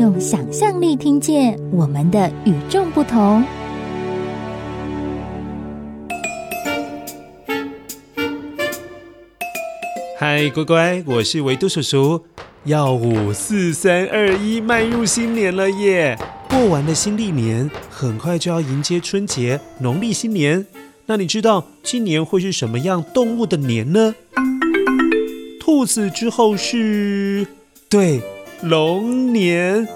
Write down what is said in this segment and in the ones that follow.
用想象力听见我们的与众不同。嗨，乖乖，我是维多叔叔。要五四三二一，迈入新年了耶！过完了新历年，很快就要迎接春节，农历新年。那你知道今年会是什么样动物的年呢？兔子之后是，对，龙年。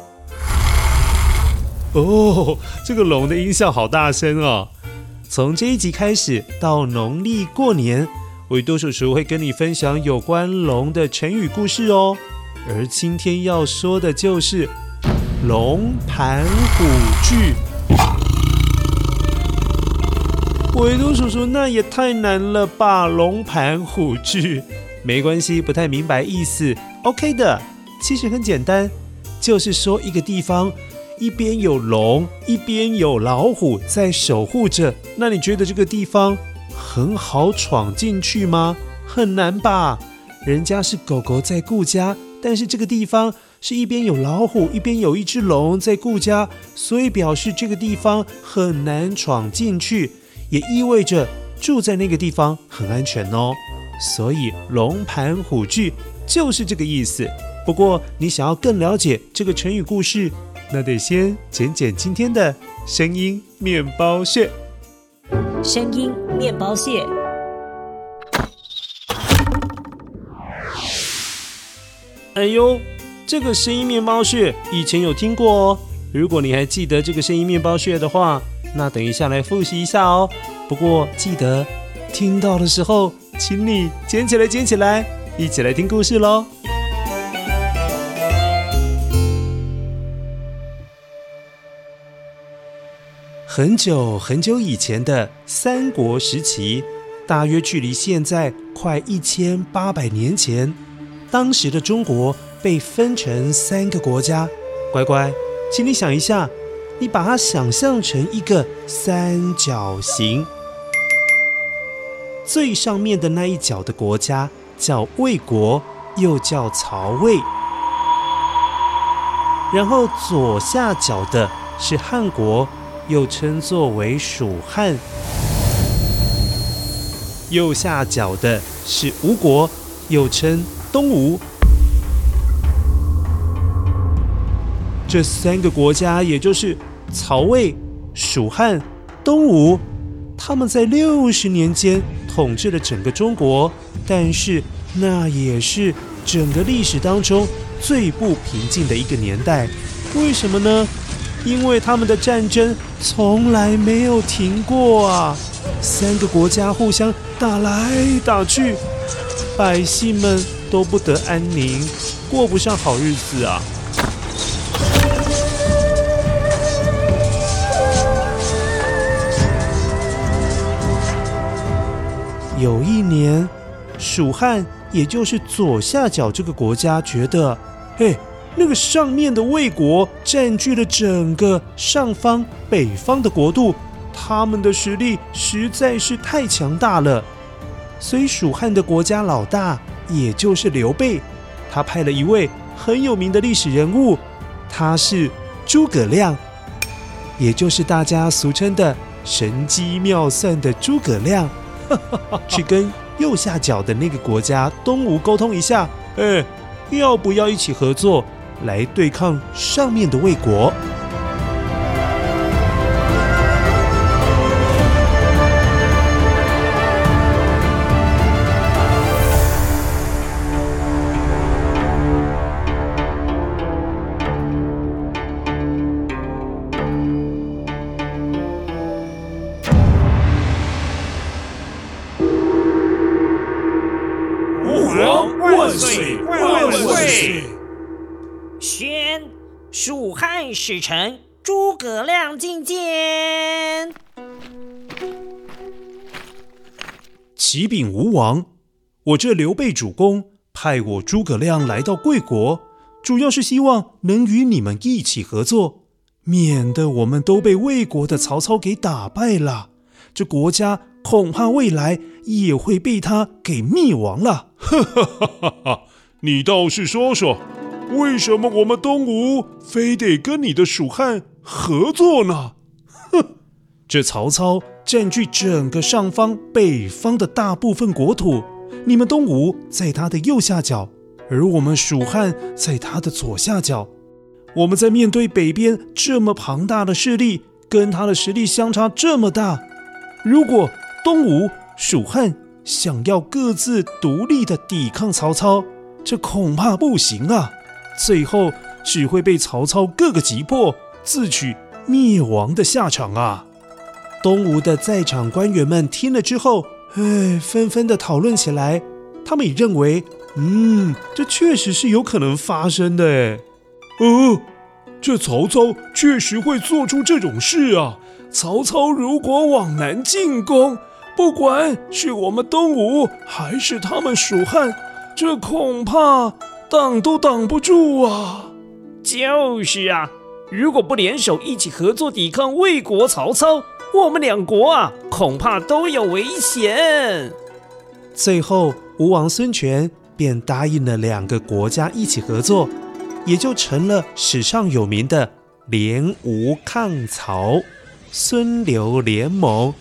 哦，这个龙的音效好大声哦！从这一集开始到农历过年，维多叔叔会跟你分享有关龙的成语故事哦。而今天要说的就是龙盘虎踞。维多叔叔，那也太难了吧？龙盘虎踞，没关系，不太明白意思，OK 的。其实很简单，就是说一个地方一边有龙，一边有老虎在守护着。那你觉得这个地方很好闯进去吗？很难吧？人家是狗狗在顾家。但是这个地方是一边有老虎，一边有一只龙在顾家，所以表示这个地方很难闯进去，也意味着住在那个地方很安全哦。所以龙盘虎踞就是这个意思。不过你想要更了解这个成语故事，那得先捡捡今天的声音面包屑。声音面包屑。哎呦，这个声音面包屑以前有听过哦。如果你还记得这个声音面包屑的话，那等一下来复习一下哦。不过记得听到的时候，请你捡起来，捡起来，一起来听故事喽。很久很久以前的三国时期，大约距离现在快一千八百年前。当时的中国被分成三个国家，乖乖，请你想一下，你把它想象成一个三角形，最上面的那一角的国家叫魏国，又叫曹魏，然后左下角的是汉国，又称作为蜀汉，右下角的是吴国，又称。东吴，这三个国家，也就是曹魏、蜀汉、东吴，他们在六十年间统治了整个中国，但是那也是整个历史当中最不平静的一个年代。为什么呢？因为他们的战争从来没有停过啊！三个国家互相打来打去，百姓们。都不得安宁，过不上好日子啊！有一年，蜀汉，也就是左下角这个国家，觉得，嘿，那个上面的魏国占据了整个上方北方的国度，他们的实力实在是太强大了，所以蜀汉的国家老大。也就是刘备，他派了一位很有名的历史人物，他是诸葛亮，也就是大家俗称的神机妙算的诸葛亮，去跟右下角的那个国家东吴沟通一下，哎，要不要一起合作？来对抗上面的魏国。吾皇万岁蜀汉使臣诸葛亮觐见。启禀吴王，我这刘备主公派我诸葛亮来到贵国，主要是希望能与你们一起合作，免得我们都被魏国的曹操给打败了，这国家恐怕未来也会被他给灭亡了。哈哈哈哈哈！你倒是说说，为什么我们东吴非得跟你的蜀汉合作呢？哼，这曹操占据整个上方北方的大部分国土，你们东吴在他的右下角，而我们蜀汉在他的左下角。我们在面对北边这么庞大的势力，跟他的实力相差这么大，如果东吴、蜀汉想要各自独立的抵抗曹操，这恐怕不行啊！最后只会被曹操各个击破，自取灭亡的下场啊！东吴的在场官员们听了之后，哎，纷纷的讨论起来。他们也认为，嗯，这确实是有可能发生的。哎，哦，这曹操确实会做出这种事啊！曹操如果往南进攻，不管是我们东吴还是他们蜀汉。这恐怕挡都挡不住啊！就是啊，如果不联手一起合作抵抗魏国曹操，我们两国啊，恐怕都有危险。最后，吴王孙权便答应了两个国家一起合作，也就成了史上有名的联吴抗曹、孙刘联盟。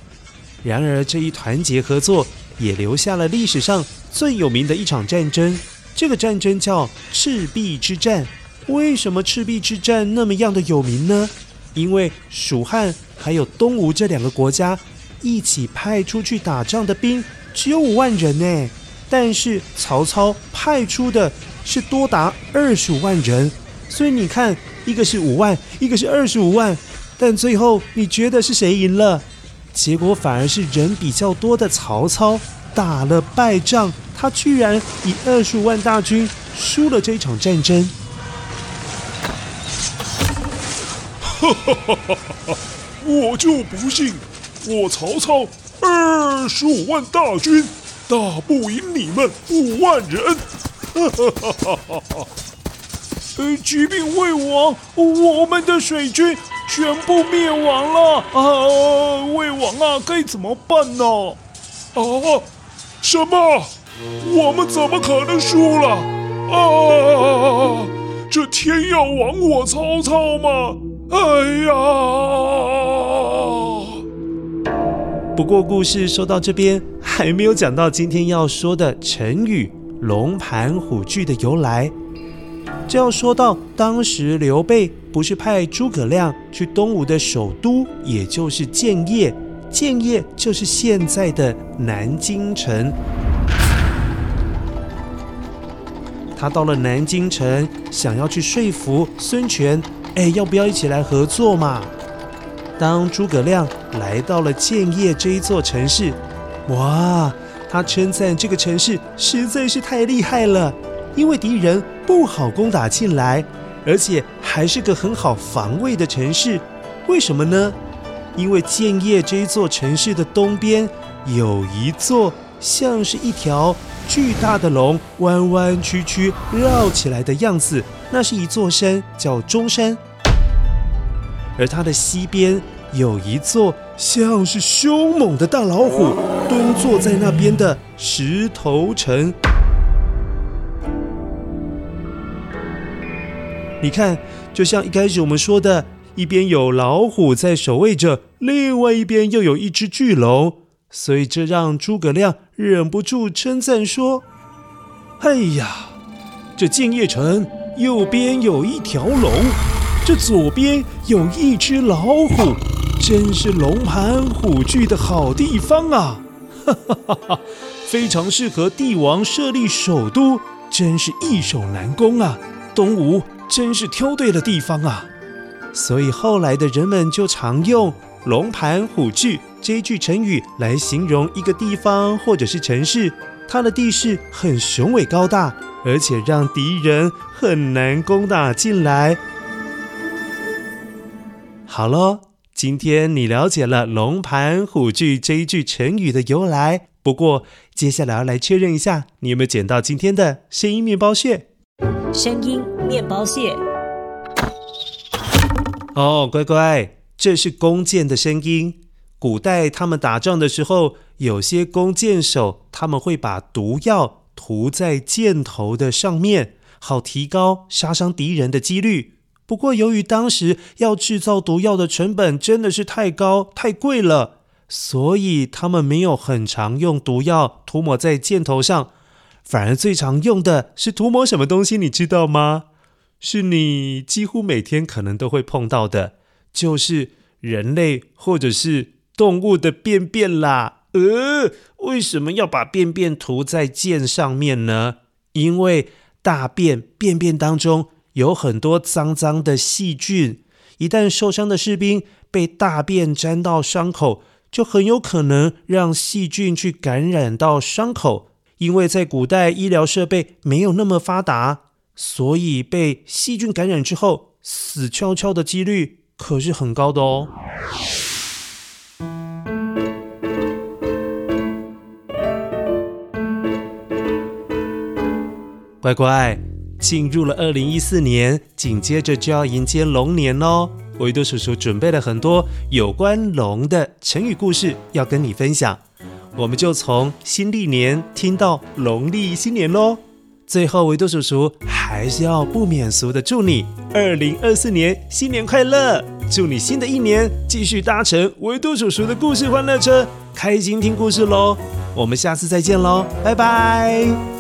然而，这一团结合作也留下了历史上。最有名的一场战争，这个战争叫赤壁之战。为什么赤壁之战那么样的有名呢？因为蜀汉还有东吴这两个国家一起派出去打仗的兵只有五万人呢，但是曹操派出的是多达二十五万人。所以你看，一个是五万，一个是二十五万，但最后你觉得是谁赢了？结果反而是人比较多的曹操打了败仗。他居然以二十五万大军输了这一场战争。我就不信，我曹操二十五万大军打不赢你们五万人。哈哈哈哈哈！呃，启禀魏王，我们的水军全部灭亡了啊！魏王啊，该怎么办呢？啊？什么？我们怎么可能输了？啊！这天要亡我曹操吗？哎呀！不过故事说到这边，还没有讲到今天要说的成语“龙盘虎踞”的由来。这要说到当时刘备不是派诸葛亮去东吴的首都，也就是建业，建业就是现在的南京城。他到了南京城，想要去说服孙权，哎，要不要一起来合作嘛？当诸葛亮来到了建业这一座城市，哇，他称赞这个城市实在是太厉害了，因为敌人不好攻打进来，而且还是个很好防卫的城市。为什么呢？因为建业这一座城市的东边有一座像是一条。巨大的龙弯弯曲曲绕起来的样子，那是一座山，叫中山。而它的西边有一座像是凶猛的大老虎蹲坐在那边的石头城。你看，就像一开始我们说的，一边有老虎在守卫着，另外一边又有一只巨龙。所以这让诸葛亮忍不住称赞说：“哎呀，这建业城右边有一条龙，这左边有一只老虎，真是龙盘虎踞的好地方啊！哈哈哈哈，非常适合帝王设立首都，真是易守难攻啊！东吴真是挑对了地方啊！所以后来的人们就常用‘龙盘虎踞’。”这一句成语来形容一个地方或者是城市，它的地势很雄伟高大，而且让敌人很难攻打进来。好喽，今天你了解了“龙盘虎踞”这一句成语的由来。不过，接下来要来确认一下，你有没有捡到今天的声音面包屑？声音面包屑。哦，乖乖，这是弓箭的声音。古代他们打仗的时候，有些弓箭手他们会把毒药涂在箭头的上面，好提高杀伤敌人的几率。不过，由于当时要制造毒药的成本真的是太高、太贵了。所以他们没有很常用毒药涂抹在箭头上，反而最常用的是涂抹什么东西？你知道吗？是你几乎每天可能都会碰到的，就是人类或者是动物的便便啦。呃，为什么要把便便涂在箭上面呢？因为大便便便当中有很多脏脏的细菌，一旦受伤的士兵被大便沾到伤口，就很有可能让细菌去感染到伤口，因为在古代医疗设备没有那么发达，所以被细菌感染之后死翘翘的几率可是很高的哦。乖乖，进入了二零一四年，紧接着就要迎接龙年喽。维多叔叔准备了很多有关龙的成语故事要跟你分享，我们就从新历年听到农历新年喽。最后，维多叔叔还是要不免俗的祝你二零二四年新年快乐！祝你新的一年继续搭乘维多叔叔的故事欢乐车，开心听故事喽！我们下次再见喽，拜拜。